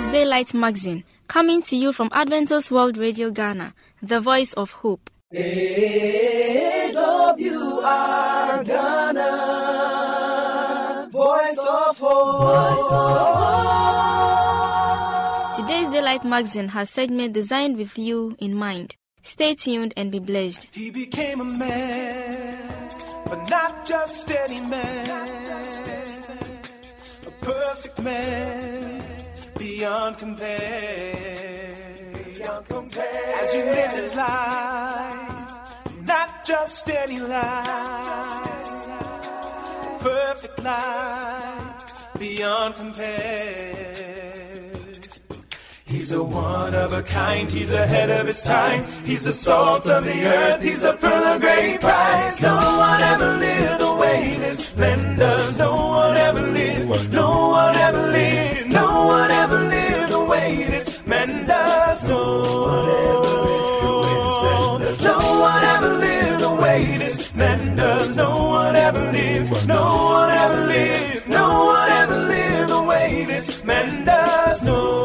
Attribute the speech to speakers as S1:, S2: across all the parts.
S1: was Daylight Magazine, coming to you from Adventist World Radio Ghana, the voice of hope.
S2: AWR Ghana, voice of hope. Voice of
S1: hope. Today's Daylight Magazine has segment designed with you in mind. Stay tuned and be blessed.
S2: He became a man, but not just any man. A perfect man beyond compare. Beyond compare. As he lived his life, not just any life. Perfect life beyond compare. He's a one of a kind, he's ahead of his time. He's the salt of the earth, he's the pearl of great price. No one ever lived the way this does. No one ever this man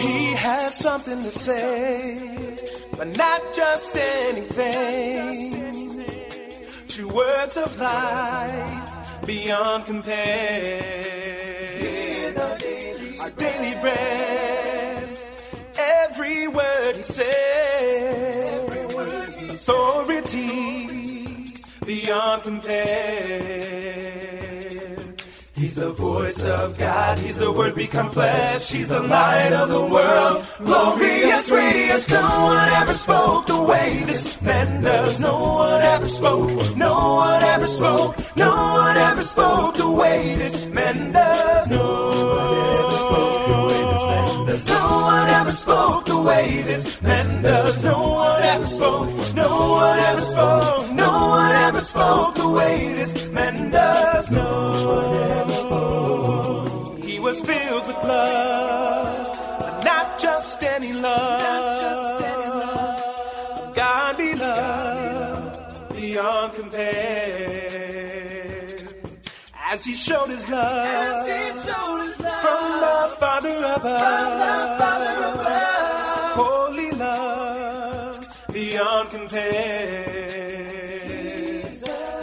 S2: he has something to say, but not just anything. Two words of life beyond compare. Our daily bread. Every word he says, authority beyond compare. He's the voice of God. He's the word become flesh. He's the light of the world. Glorious, radius. No one ever spoke the way this man does. No one ever spoke. No one ever spoke. No one ever spoke the way this man does. No one ever spoke the way this man does. No one ever spoke the way this man does. No one ever spoke. No one ever spoke. No one ever spoke the way this man does. No one ever was filled with love, but not just any love. Just any love. Godly love beyond compare. As he showed his love, showed his love from the Father above, holy love beyond compare.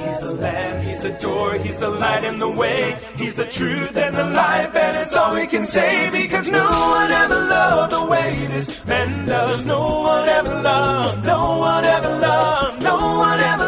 S2: He's the Lamb, He's the door, He's the light and the way. He's the truth and the life, and it's all we can say because no one ever loved the way this man does. No one ever loved, no one ever loved, no one ever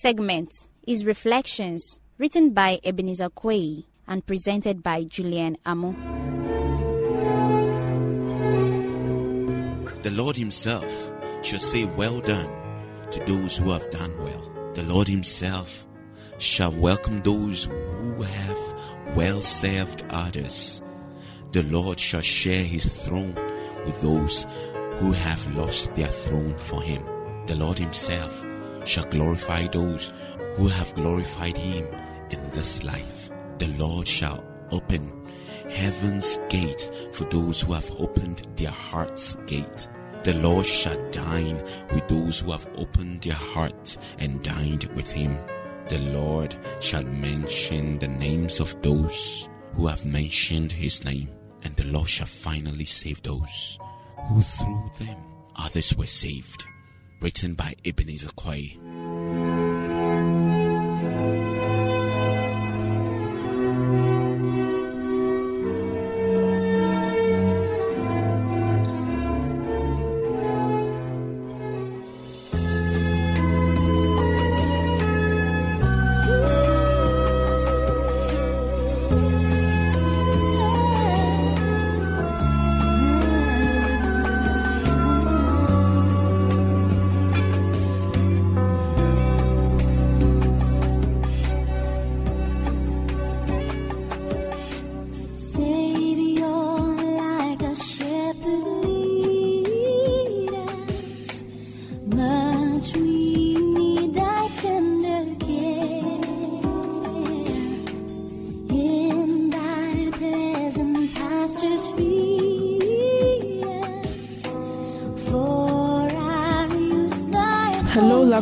S3: segment is Reflections, written by Ebenezer Quay and presented by Julian Amo.
S4: The Lord Himself shall say, Well done to those who have done well. The Lord Himself shall welcome those who have well served others. The Lord shall share His throne with those who have lost their throne for Him. The Lord Himself shall glorify those who have glorified him in this life. The Lord shall open heaven's gate for those who have opened their heart's gate. The Lord shall dine with those who have opened their hearts and dined with him. The Lord shall mention the names of those who have mentioned his name, and the Lord shall finally save those who through them others were saved written by Ebenezer Quay.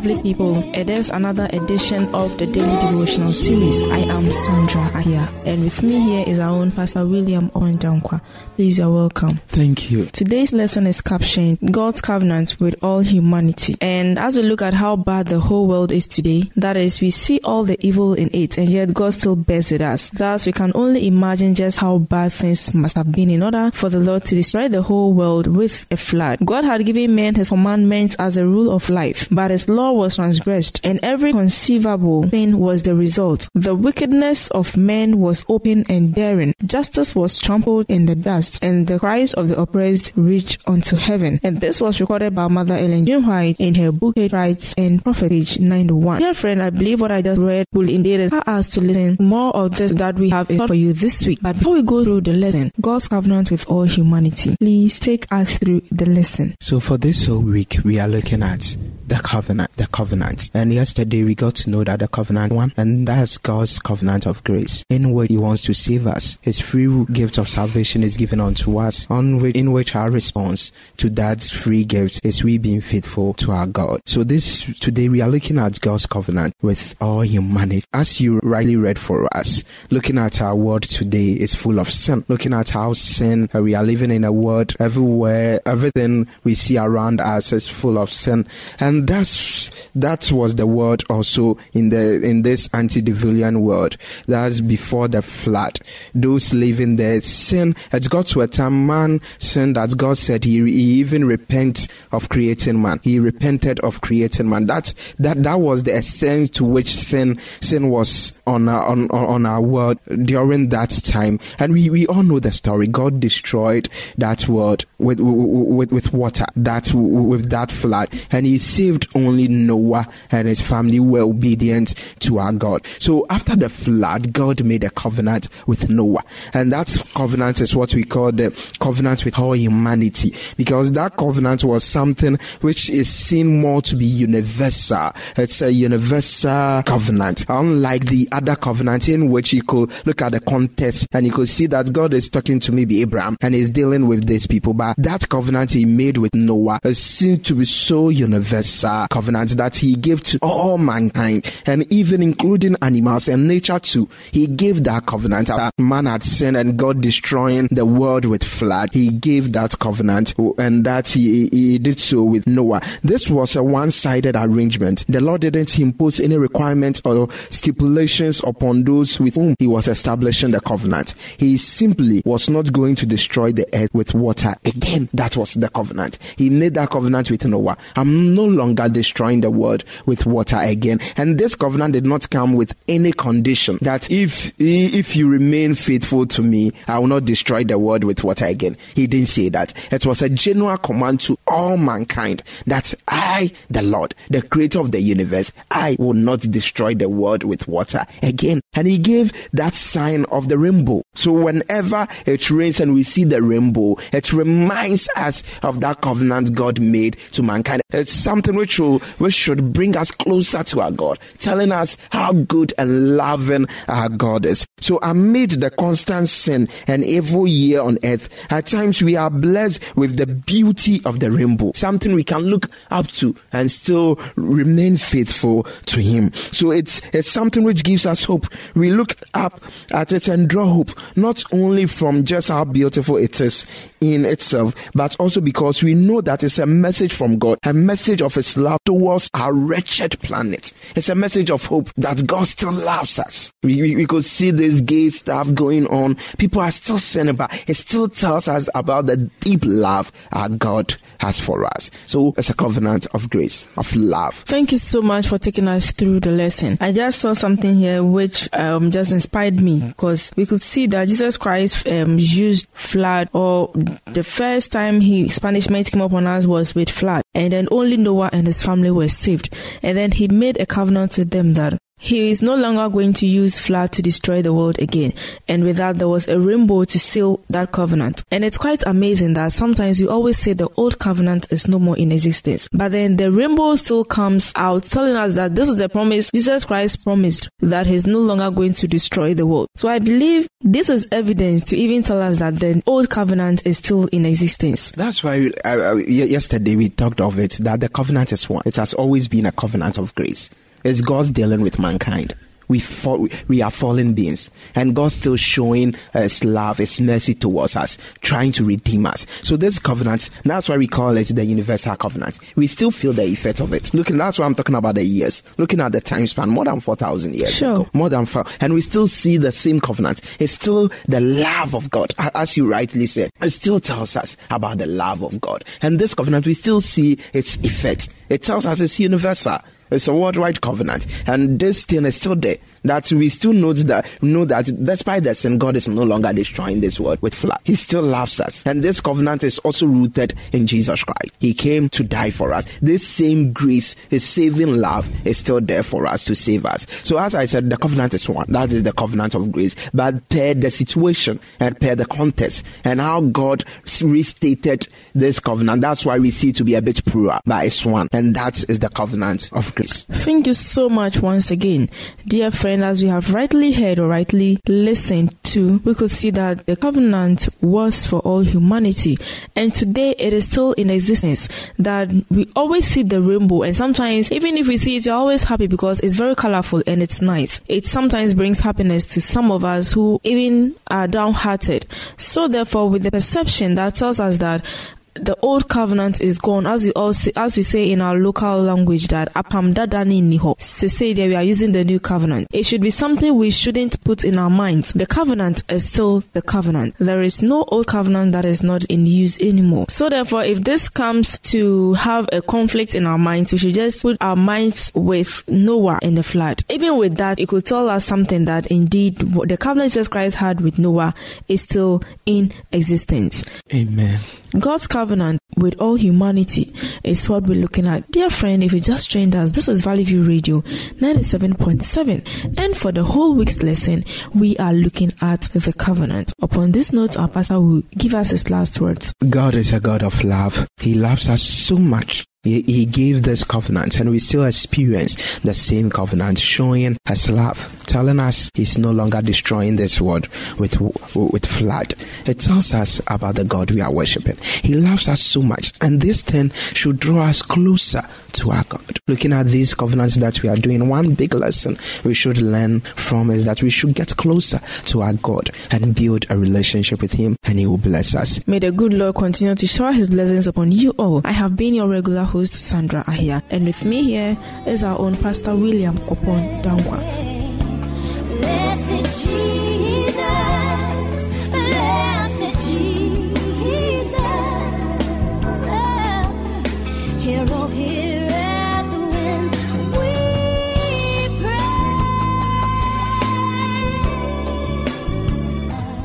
S5: Lovely people. It is another edition of the Daily Devotional Series. I am Sandra Ahia, and with me here is our own Pastor William Owendankwa. Please, you're welcome.
S6: Thank you.
S5: Today's lesson is captioned God's Covenant with All Humanity. And as we look at how bad the whole world is today, that is, we see all the evil in it, and yet God still bears with us. Thus, we can only imagine just how bad things must have been in order for the Lord to destroy the whole world with a flood. God had given men his commandments as a rule of life, but his law was transgressed, and every conceivable thing was the result. The wickedness of men was open and daring. Justice was trampled in the dust, and the cries of the oppressed reached unto heaven. And this was recorded by Mother Ellen G. White in her book Patriarchs and Prophet, page 91. Dear friend, I believe what I just read will indeed inspire us to listen. More of this that we have for you this week. But before we go through the lesson, God's covenant with all humanity, please take us through the lesson.
S6: So for this whole week, we are looking at the covenant, the covenant. And yesterday we got to know that the covenant one, and that's God's covenant of grace, in which He wants to save us. His free gift of salvation is given unto us, on which, in which our response to that free gift is we being faithful to our God. So this today we are looking at God's covenant with all humanity. As you rightly read for us, looking at our world today is full of sin. Looking at how sin, uh, we are living in a world everywhere, everything we see around us is full of sin. And and that's that was the word also in the in this antediluvian world. That's before the flood. Those living there sin. It got to a time man sin that God said he, he even repent of creating man. He repented of creating man. That that that was the essence to which sin sin was on our, on on our world during that time. And we, we all know the story. God destroyed that world with with with water. That with that flood, and He saved only Noah and his family were obedient to our God. So after the flood, God made a covenant with Noah. And that covenant is what we call the covenant with all humanity. Because that covenant was something which is seen more to be universal. It's a universal covenant. Unlike the other covenant in which you could look at the context and you could see that God is talking to maybe Abraham and is dealing with these people. But that covenant he made with Noah is seen to be so universal covenant that he gave to all mankind and even including animals and nature too. He gave that covenant. That man had sinned and God destroying the world with flood. He gave that covenant and that he, he did so with Noah. This was a one-sided arrangement. The Lord didn't impose any requirements or stipulations upon those with whom he was establishing the covenant. He simply was not going to destroy the earth with water again. That was the covenant. He made that covenant with Noah. I'm no longer destroying the world with water again. And this covenant did not come with any condition that if if you remain faithful to me, I will not destroy the world with water again. He didn't say that. It was a general command to all mankind that I, the Lord, the creator of the universe, I will not destroy the world with water again. And he gave that sign of the rainbow. So whenever it rains and we see the rainbow, it reminds us of that covenant God made to mankind. It's something which will, which should bring us closer to our God, telling us how good and loving our God is. So amid the constant sin and evil year on earth, at times we are blessed with the beauty of the rainbow, something we can look up to and still remain faithful to Him. So it's, it's something which gives us hope. We look up at it and draw hope, not only from just how beautiful it is in itself, but also because we know that it's a message from God, a message of His love towards our wretched planet. It's a message of hope that God still loves us. We, we, we could see this gay stuff going on. People are still sinning, but it still tells us about the deep love our God has for us. So it's a covenant of grace, of love.
S5: Thank you so much for taking us through the lesson. I just saw something here which um, just inspired me because we could see that Jesus Christ um, used flood or the first time his punishment came upon us was with flood and then only Noah and his family were saved. And then he made a covenant with them that He is no longer going to use flood to destroy the world again. And with that, there was a rainbow to seal that covenant. And it's quite amazing that sometimes we always say the old covenant is no more in existence. But then the rainbow still comes out telling us that this is the promise Jesus Christ promised that he's no longer going to destroy the world. So I believe this is evidence to even tell us that the old covenant is still in existence.
S6: That's why uh, uh, yesterday we talked of it that the covenant is one. It has always been a covenant of grace. It's God's dealing with mankind. We fall, we are fallen beings, and God's still showing His love, His mercy towards us, trying to redeem us. So this covenant, that's why we call it the universal covenant. We still feel the effect of it. Looking, that's why I'm talking about the years. Looking at the time span, more than four thousand years
S5: Sure.
S6: ago, more than four, and we still see the same covenant. It's still the love of God, as you rightly said. It still tells us about the love of God, and this covenant we still see its effect. It tells us it's universal. It's a worldwide covenant, and this thing is still there. That we still know that know that despite the sin, God is no longer destroying this world with flood. He still loves us, and this covenant is also rooted in Jesus Christ. He came to die for us. This same grace, His saving love, is still there for us to save us. So, as I said, the covenant is one. That is the covenant of grace. But per the situation and per the context and how God restated this covenant, that's why we see to be a bit plural. But it's one, and that is the covenant of grace.
S5: Thank you so much once again. Dear friend, as we have rightly heard or rightly listened to, we could see that the covenant was for all humanity. And today it is still in existence. That we always see the rainbow. And sometimes, even if we see it, you're always happy because it's very colorful and it's nice. It sometimes brings happiness to some of us who even are downhearted. So therefore, with the perception that tells us that the old covenant is gone. As we all say, as we say in our local language that apam dadani niho. Say that we are using the new covenant. It should be something we shouldn't put in our minds. The covenant is still the covenant. There is no old covenant that is not in use anymore. So therefore if this comes to have a conflict in our minds we should just put our minds with noah in the flood. Even with that it could tell us something that indeed what the covenant jesus christ had with noah is still in existence.
S6: Amen.
S5: God's covenant with all humanity is what we're looking at. Dear friend, if you just joined us, this is Valley View Radio 97.7. And for the whole week's lesson, we are looking at the covenant. Upon this note, our pastor will give us his last words.
S6: God is a God of love. He loves us so much. He, gave this covenant, and we still experience the same covenant, showing His love, telling us He's no longer destroying this world with with flood. It tells us about the God we are worshiping. He loves us so much, and this thing should draw us closer to our God. Looking at these covenants that we are doing, one big lesson we should learn from is that we should get closer to our God and build a relationship with Him, and He will bless us.
S5: May the good Lord continue to shower his blessings upon you all. I have been your regular host, Sandra Ahia, and with me here is our own Pastor William
S7: we pray.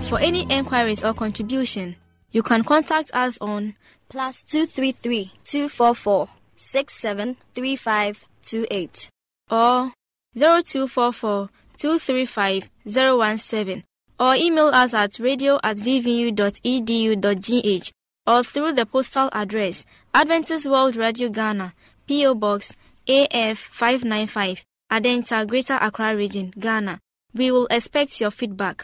S1: For any enquiries or contribution, you can contact us on
S8: plus 233 244 673528.
S1: or 0244 235 017 or email us at radio at vvu.edu.gh or through the postal address Adventist World Radio Ghana, P.O. Box AF 595, Adenta, Greater Accra Region, Ghana. We will expect your feedback.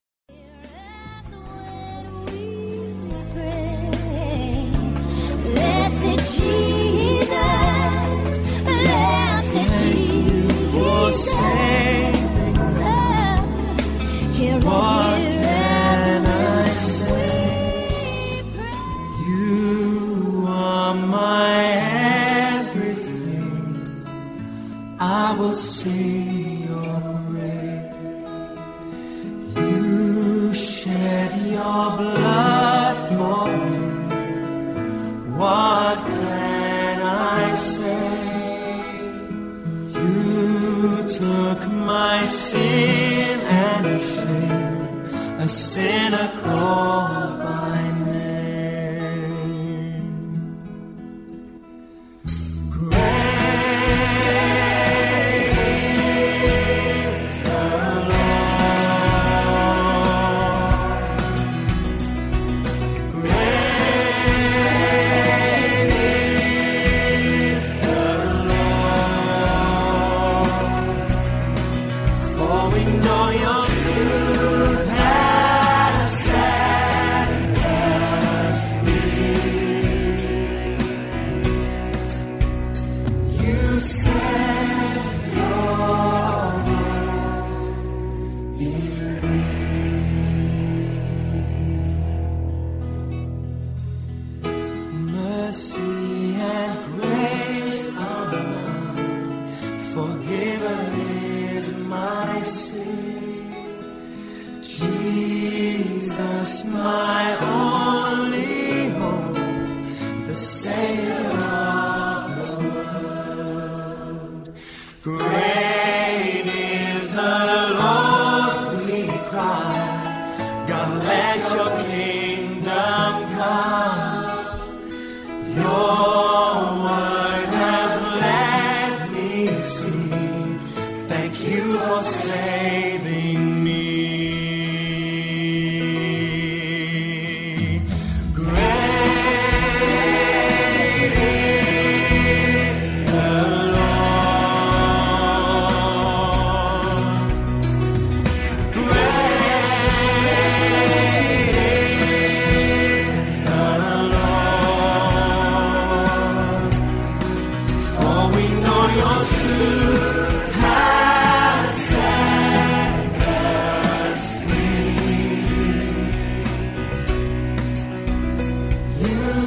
S9: Great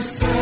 S9: free.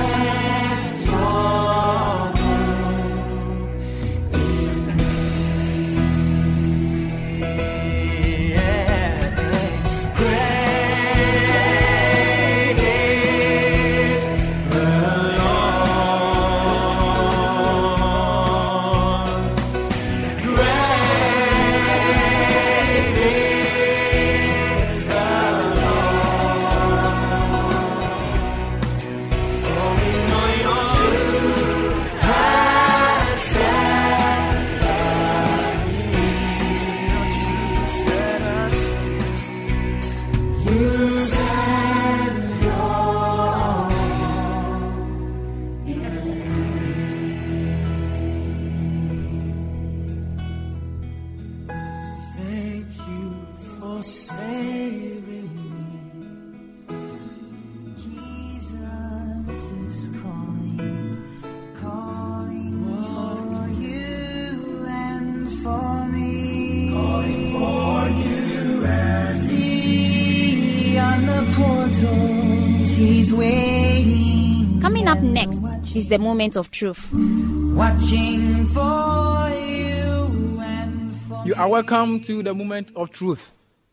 S9: The
S3: moment of truth.
S9: Watching for you and for
S10: You are welcome to the moment of truth.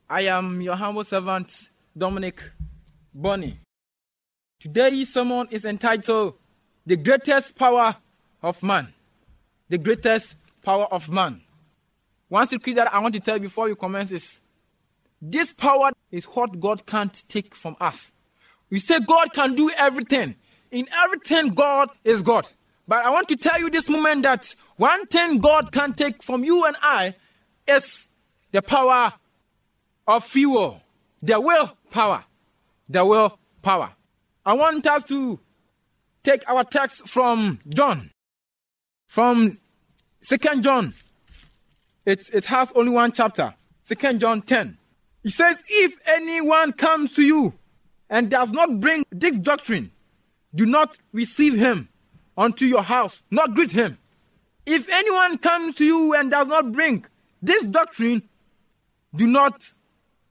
S10: I am your humble servant, Dominic Bonnie. Today's sermon is entitled The Greatest Power of Man. The Greatest Power of Man. One secret that I want to tell you before you commence is this power is what God can't take from us. We say God can do everything. In everything, God is God. But I want to tell you this moment that one thing God can take from you and I is the power of fuel, the will power. The will power. I want us to take our text from John, from Second John. It, it has only one chapter, Second John 10. It says, If anyone comes to you and does not bring this doctrine, do not receive him unto your house, not greet him. If anyone comes to you and does not bring this doctrine, do not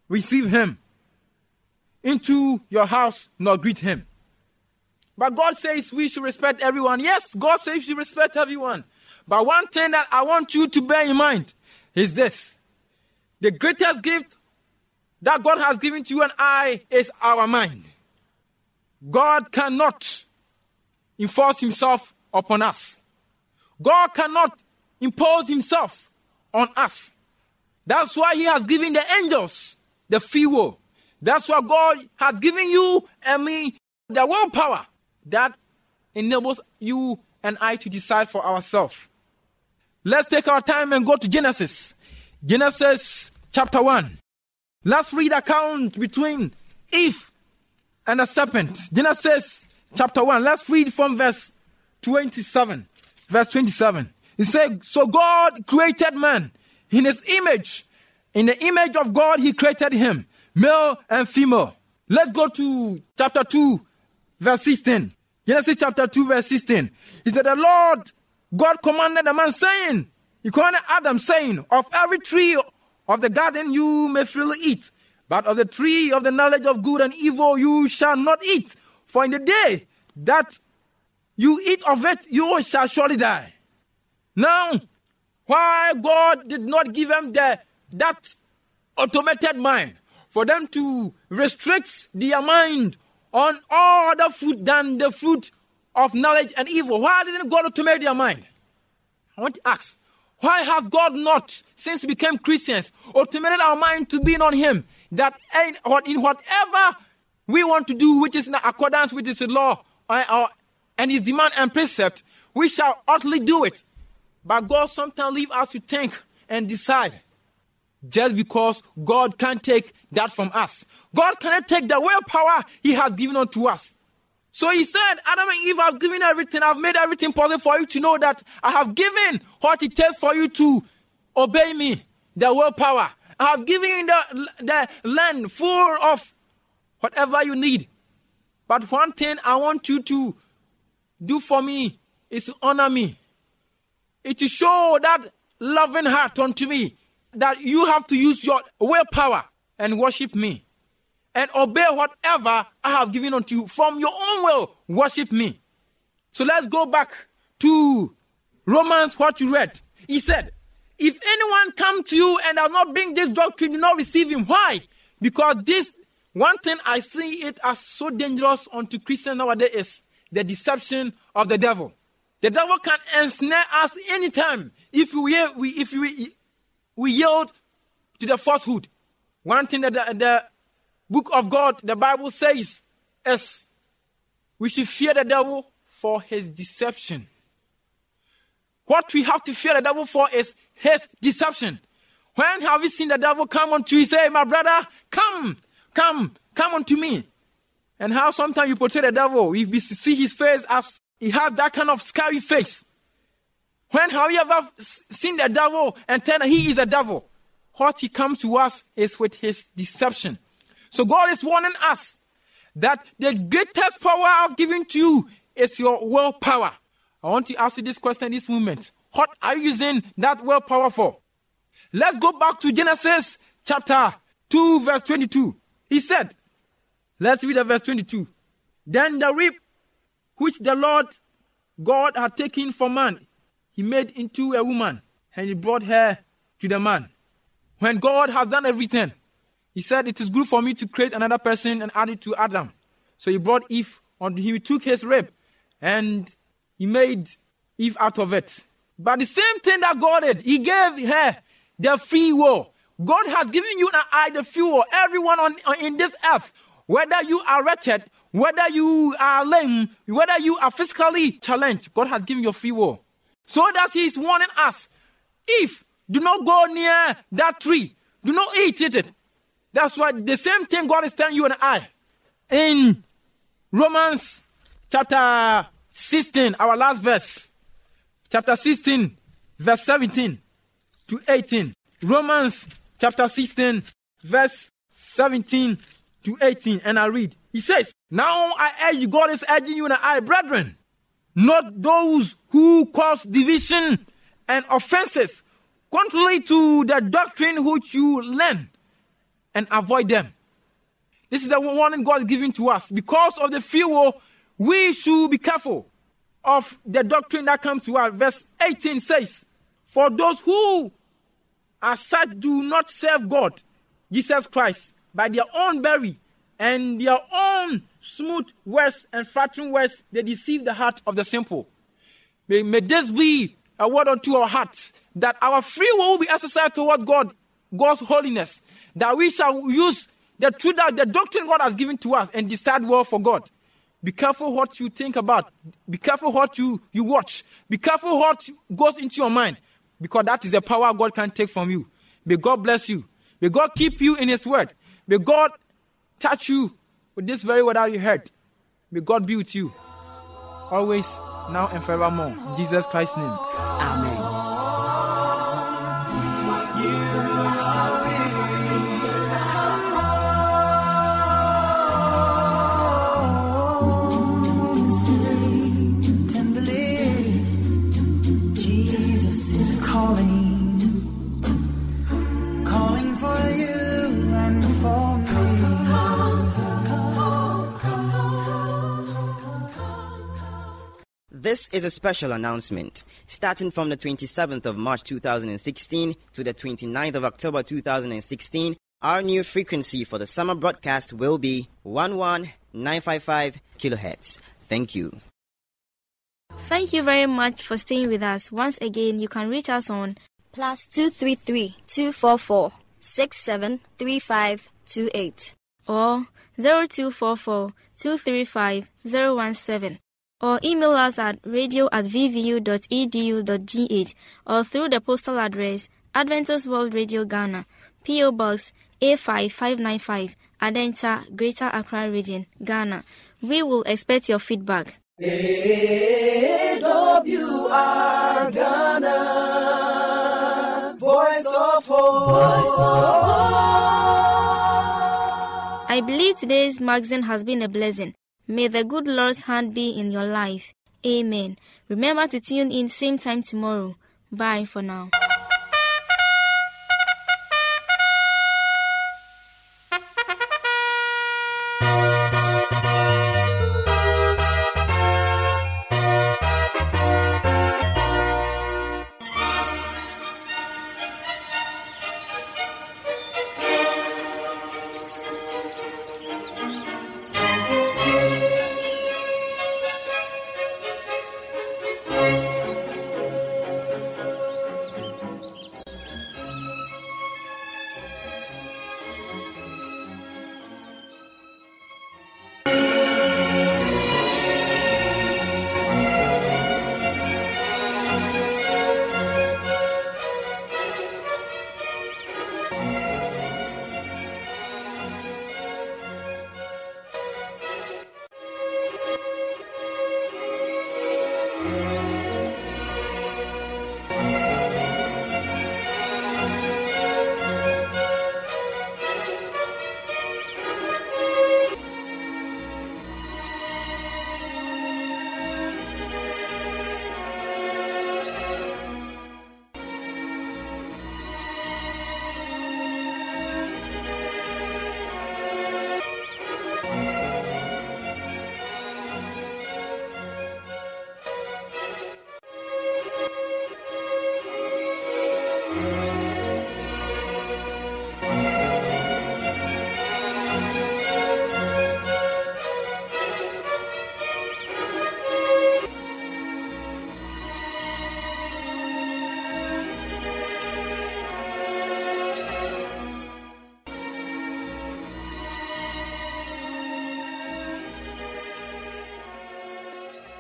S10: receive him into your house, nor greet him. But God says we should respect everyone. Yes, God says we should respect everyone. But one thing that I want you to bear in mind is this the greatest gift that God has given to you and I is our mind. God cannot enforce himself upon us. God cannot impose himself on us. That's why he has given the angels the free will. That's why God has given you and me the willpower that enables you and I to decide for ourselves. Let's take our time and go to Genesis. Genesis chapter 1. Let's read account between Eve and the serpent. Genesis chapter 1. Let's read from verse 27. Verse 27. It says, So God created man in his image. In the image of God, he created him, male and female. Let's go to chapter 2, verse 16. Genesis chapter 2, verse 16. It said, The Lord God commanded the man, saying, He commanded Adam, saying, Of every tree of the garden you may freely eat, but of the tree of the knowledge of good and evil you shall not eat. For in the day that you eat of it, you shall surely die. Now, why God did not give them the, that automated mind for them to restrict their mind on all other food than the fruit of knowledge and evil? Why didn't God automate their mind? I want to ask, why has God not, since we became Christians, automated our mind to be on Him? That in whatever we want to do, which is in accordance with His law uh, and His demand and precept, we shall utterly do it. But God sometimes leave us to think and decide. Just because God can't take that from us. God cannot take the willpower He has given unto us. So He said, Adam and Eve, I've given everything, I've made everything possible for you to know that I have given what it takes for you to obey me, the willpower. I have given you the, the land full of whatever you need. But one thing I want you to do for me is to honor me. It is show that loving heart unto me that you have to use your willpower and worship me and obey whatever I have given unto you from your own will. Worship me. So let's go back to Romans, what you read. He said, If anyone come to you and does not bring this doctrine, do not receive him. Why? Because this one thing I see it as so dangerous unto Christians nowadays is the deception of the devil. The devil can ensnare us anytime if we if we, we yield to the falsehood. One thing that the, the book of God, the Bible says, is we should fear the devil for his deception. What we have to fear the devil for is his deception. When have you seen the devil come unto you, say, My brother, come, come, come unto me? And how sometimes you portray the devil, we see his face as he has that kind of scary face. When have you ever seen the devil and tell he is a devil? What he comes to us is with his deception. So God is warning us that the greatest power I've given to you is your willpower. I want to ask you this question this moment. What are you using that willpower for? Let's go back to Genesis chapter 2, verse 22. He said, Let's read the verse 22. Then the rib which the Lord God had taken from man, he made into a woman, and he brought her to the man. When God has done everything, he said, It is good for me to create another person and add it to Adam. So he brought Eve him. He took his rib and he made Eve out of it. But the same thing that God did, he gave her the free will. God has given you and I the free will. Everyone on, on in this earth, whether you are wretched, whether you are lame, whether you are physically challenged, God has given you free will. So that He is warning us. If do not go near that tree, do not eat it. That's why the same thing God is telling you and I. In Romans chapter 16, our last verse, chapter 16, verse 17 to 18. Romans chapter 16, verse 17 to 18. And I read, He says, Now I urge you, God is urging you and I, brethren, not those who cause division and offenses, contrary to the doctrine which you learn, and avoid them. This is the warning God is giving to us. Because of the fear, we should be careful of the doctrine that comes to us. Verse 18 says, For those who are such do not serve God, Jesus Christ, by their own very and their own smooth words and flattering words, they deceive the heart of the simple. May, may this be a word unto our hearts that our free will will be exercised toward God, God's holiness, that we shall use the truth that the doctrine God has given to us and decide well for God. Be careful what you think about. Be careful what you, you watch. Be careful what goes into your mind because that is the power God can take from you. May God bless you. May God keep you in His word. May God touch you with this very word that you heard. May God be with you always, now, and forevermore. In Jesus Christ's name. Amen.
S11: This is a special announcement. Starting from the 27th of March 2016 to the 29th of October 2016, our new frequency for the summer broadcast will be 11955 kilohertz. Thank you.
S1: Thank you very much for staying with us. Once again, you can reach us on
S8: Plus 233 244 673528.
S1: or 0244 235 017 or email us at radio at vvu.edu.gh or through the postal address Adventist World Radio Ghana, P.O. Box A5595, Adenta, Greater Accra Region, Ghana. We will expect your feedback.
S12: AWR Ghana, voice of hope.
S1: I believe today's magazine has been a blessing. May the good Lord's hand be in your life. Amen. Remember to tune in same time tomorrow. Bye for now.